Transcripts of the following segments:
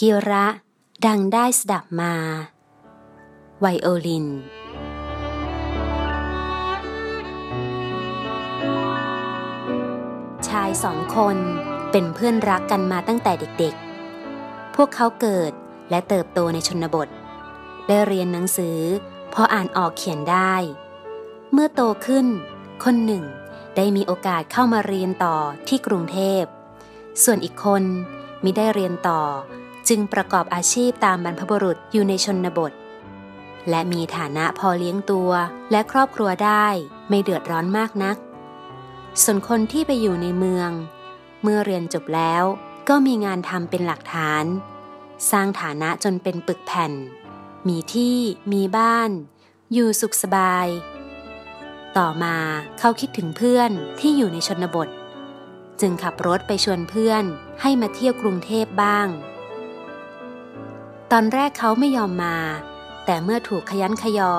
กิระ ดังได้สดับมา ไวโอลิน ชายสองคนเป็นเพื่อนรักกันมาตั้งแต่เด็กๆ พวกเขาเกิดและเติบโตในชนบท ได้เรียนหนังสือพออ่านออกเขียนได้ เมื่อโตขึ้น คนหนึ่งได้มีโอกาสเข้ามาเรียนต่อที่กรุงเทพ ส่วนอีกคนมิได้เรียนต่อ จึงประกอบอาชีพตามบรรพบุรุษอยู่ในชนบท และมีฐานะพอเลี้ยงตัวและครอบครัวได้ไม่เดือดร้อนมากนัก ส่วนคนที่ไปอยู่ในเมือง เมื่อเรียนจบแล้วก็มีงานทำเป็นหลักฐาน สร้างฐานะจนเป็นปึกแผ่น มีที่มีบ้าน อยู่สุขสบาย ต่อมาเขาคิดถึงเพื่อนที่อยู่ในชนบท จึงขับรถไปชวนเพื่อนให้มาเที่ยวกรุงเทพบ้าง ตอนแรกเขาไม่ยอมมา แต่เมื่อถูกขยันขยอ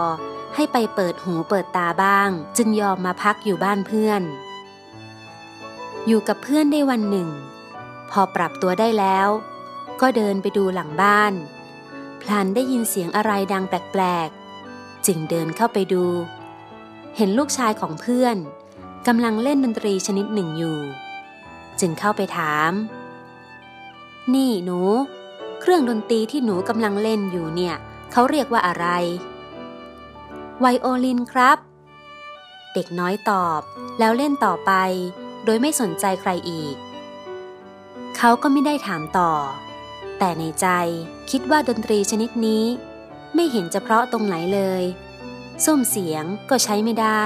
ให้ไปเปิดหูเปิดตาบ้าง จึงยอมมาพักอยู่บ้านเพื่อน อยู่กับเพื่อนได้วันหนึ่ง พอปรับตัวได้แล้ว ก็เดินไปดูหลังบ้าน พลันได้ยินเสียงอะไรดังแปลกๆ จึงเดินเข้าไปดู เห็นลูกชายของเพื่อนกำลังเล่นดนตรีชนิดหนึ่งอยู่ จึงเข้าไปถาม นี่หนู เครื่องดนตรีที่หนูกำลังเล่นอยู่เนี่ยเขาเรียกว่าอะไร ไวโอลินครับ เด็กน้อยตอบแล้วเล่นต่อไป โดยไม่สนใจใครอีก เขาก็ไม่ได้ถามต่อ แต่ในใจคิดว่าดนตรีชนิดนี้ ไม่เห็นจะเพราะตรงไหนเลยส้มเสียงก็ใช้ไม่ได้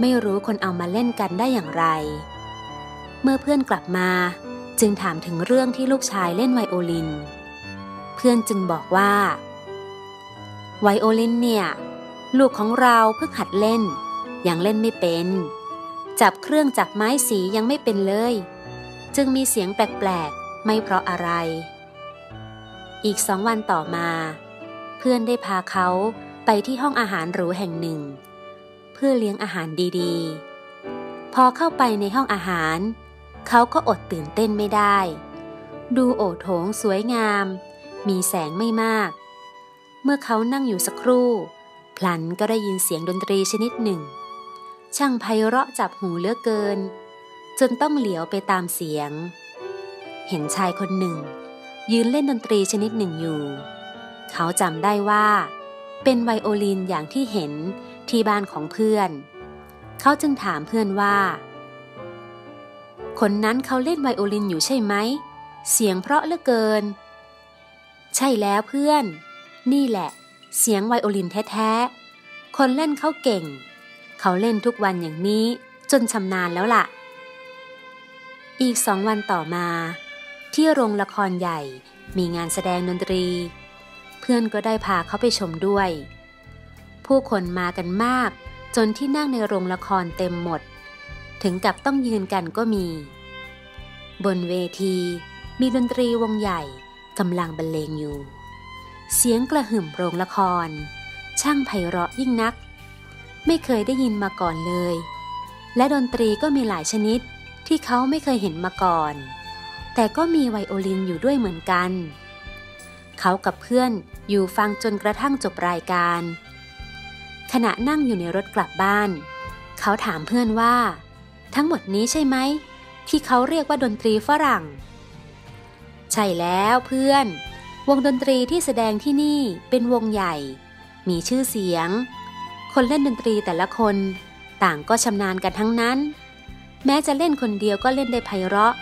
ไม่รู้คนเอามาเล่นกันได้อย่างไร เมื่อเพื่อนกลับมาจึงถามถึงเรื่องที่ลูกชายเล่นไวโอลิน เพื่อนจึงบอกว่า ไวโอลินเนี่ย ลูกของเราเพิ่งหัดเล่น ยังเล่นไม่เป็น จับเครื่องจับไม้สียังไม่เป็นเลย จึงมีเสียงแปลกๆ ไม่เพราะอะไร อีกสองวันต่อมา เพื่อนได้พาเขาไปที่ห้องอาหารหรูแห่งหนึ่ง เพื่อเลี้ยงอาหารดีๆ พอเข้าไปในห้องอาหาร เขาก็อดตื่นเต้นไม่ได้ ดูโอโถงสวยงาม มีแสงไม่มาก เมื่อเขานั่งอยู่สักครู่ พลันก็ได้ยินเสียงดนตรีชนิดหนึ่ง ช่างไพเราะจับหูเลือเกิน จนต้องเหลียวไปตามเสียง เห็นชายคนหนึ่ง ยืนเล่นดนตรีชนิดหนึ่งอยู่ เขาจำได้ว่า เป็นไวโอลินอย่างที่เห็นที่บ้านของเพื่อน เขาจึงถามเพื่อนว่า คนนั้นเขาเล่นไวโอลินอยู่ใช่ไหม เสียงเพราะเหลือเกิน ใช่แล้วเพื่อน นี่แหละ เสียงไวโอลินแท้ๆ คนเล่นเขาเก่ง เขาเล่นทุกวันอย่างนี้ จนชำนาญแล้วล่ะ อีกสองวันต่อมา ที่โรงละครใหญ่มีงานแสดงดนตรี เพื่อนก็ได้พาเขาไปชมด้วย ผู้คนมากันมาก จนที่นั่งในโรงละครเต็มหมด ถึงกับต้องยืนกันก็มี บนเวทีมีดนตรีวงใหญ่ กำลังบรรเลงอยู่ เสียงกระหึ่มโรงละคร ช่างไพเราะยิ่งนัก ไม่เคยได้ยินมาก่อนเลย และดนตรีก็มีหลายชนิดที่เขาไม่เคยเห็นมาก่อน แต่ก็มีไวโอลินอยู่ด้วยเหมือนกัน เขากับเพื่อนอยู่ฟังจนกระทั่งจบรายการ ขณะนั่งอยู่ในรถกลับบ้าน เขาถามเพื่อนว่า ทั้งหมดนี้ใช่ไหมที่เขาเรียกว่าดนตรีฝรั่ง ใช่แล้วเพื่อน วงดนตรีที่แสดงที่นี่เป็นวงใหญ่ มีชื่อเสียง คนเล่นดนตรีแต่ละคนต่างก็ชำนาญกันทั้งนั้น แม้จะเล่นคนเดียวก็เล่นได้ไพเราะ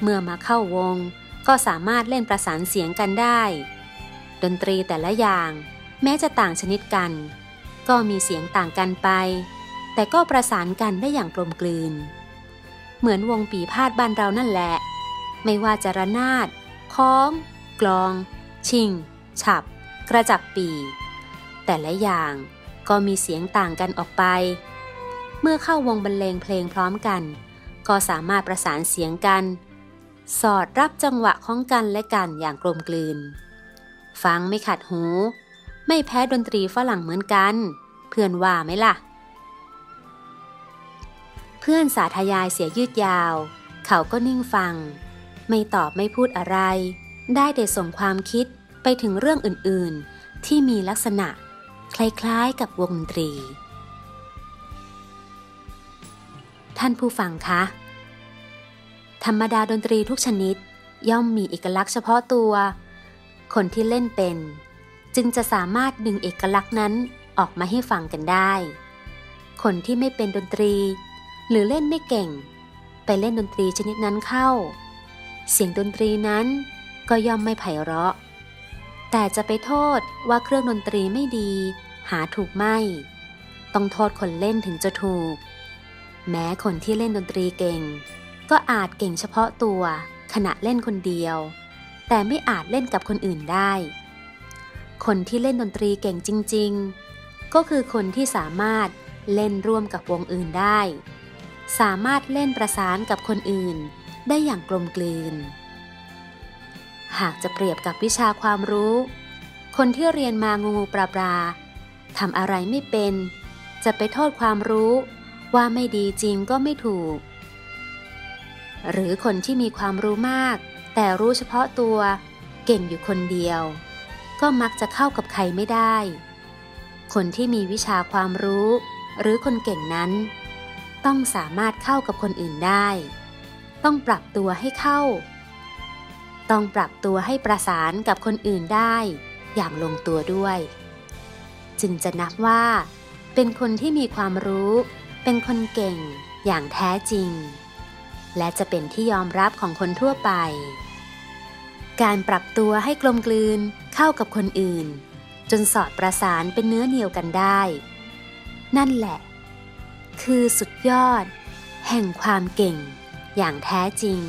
เมื่อมาเข้าวงก็สามารถเล่นประสานเสียงกันได้ ดนตรีแต่ละอย่าง แม้จะต่างชนิดกัน ก็มีเสียงต่างกันไป แต่ก็ประสานกันได้อย่างกลมกลืน เหมือนวงปีพาดบ้านเรานั่นแหละ ไม่ว่าจะระนาดคล้อง กลอง ชิง ฉับ กระจับปี แต่ละอย่างก็มีเสียงต่างกันออกไป เมื่อเข้าวงบรรเลงเพลงพร้อมกัน ก็สามารถประสานเสียงกัน สอดรับจังหวะของกันและกันอย่างกลมกลืน ฟังไม่ขัดหู ไม่แพ้ดนตรีฝรั่งเหมือนกัน เพื่อนว่าไหมล่ะ เพื่อนสาธยายเสียยืดยาว เขาก็นิ่งฟัง ไม่ตอบไม่พูดอะไร ได้แต่ส่งความคิดไปถึงเรื่องอื่นๆ ที่มีลักษณะ คล้ายๆกับวงดนตรี ท่านผู้ฟังคะ ธรรมดาดนตรีทุกชนิดย่อมมีเอกลักษณ์เฉพาะตัว คนที่เล่นเป็น จึงจะสามารถดึงเอกลักษณ์นั้นออกมาให้ฟังกันได้ คนที่ไม่เป็นดนตรี หรือเล่นไม่เก่ง ไปเล่นดนตรีชนิดนั้นเข้า เสียงดนตรีนั้นก็ย่อมไม่ไพเราะ แต่จะไปโทษว่าเครื่องดนตรีไม่ดี หาถูกไม่ ต้องโทษคนเล่นถึงจะถูก แม้คนที่เล่นดนตรีเก่ง ก็อาจเก่งเฉพาะตัวขณะเล่นคนเดียว แต่ไม่อาจเล่นกับคนอื่นได้ คนที่เล่นดนตรีเก่งจริง ๆ ก็คือคนที่สามารถเล่นร่วมกับวงอื่นได้ สามารถเล่นประสานกับคนอื่น ได้อย่างกลมกลืน หากจะเปรียบกับวิชาความรู้ คนที่เรียนมางูงูปลาปลาทำอะไรไม่เป็น จะไปโทษความรู้ว่าไม่ดีจริงก็ไม่ถูก หรือคนที่มีความรู้มาก แต่รู้เฉพาะตัว เก่งอยู่คนเดียว ก็มักจะเข้ากับใครไม่ได้ คนที่มีวิชาความรู้ หรือคนเก่งนั้น ต้องสามารถเข้ากับคนอื่นได้ ต้องปรับตัวให้เข้า ต้องปรับตัวให้ประสานกับคนอื่นได้ อย่างลงตัวด้วย จึงจะนับว่า เป็นคนที่มีความรู้ เป็นคนเก่งอย่างแท้จริง และจะเป็นที่ยอมรับของคนทั่วไป การปรับตัวให้กลมกลืนเข้ากับคนอื่น จนสอดประสานเป็นเนื้อเดียวกันได้ นั่นแหละ คือสุดยอด แห่งความเก่ง อย่างแท้จริง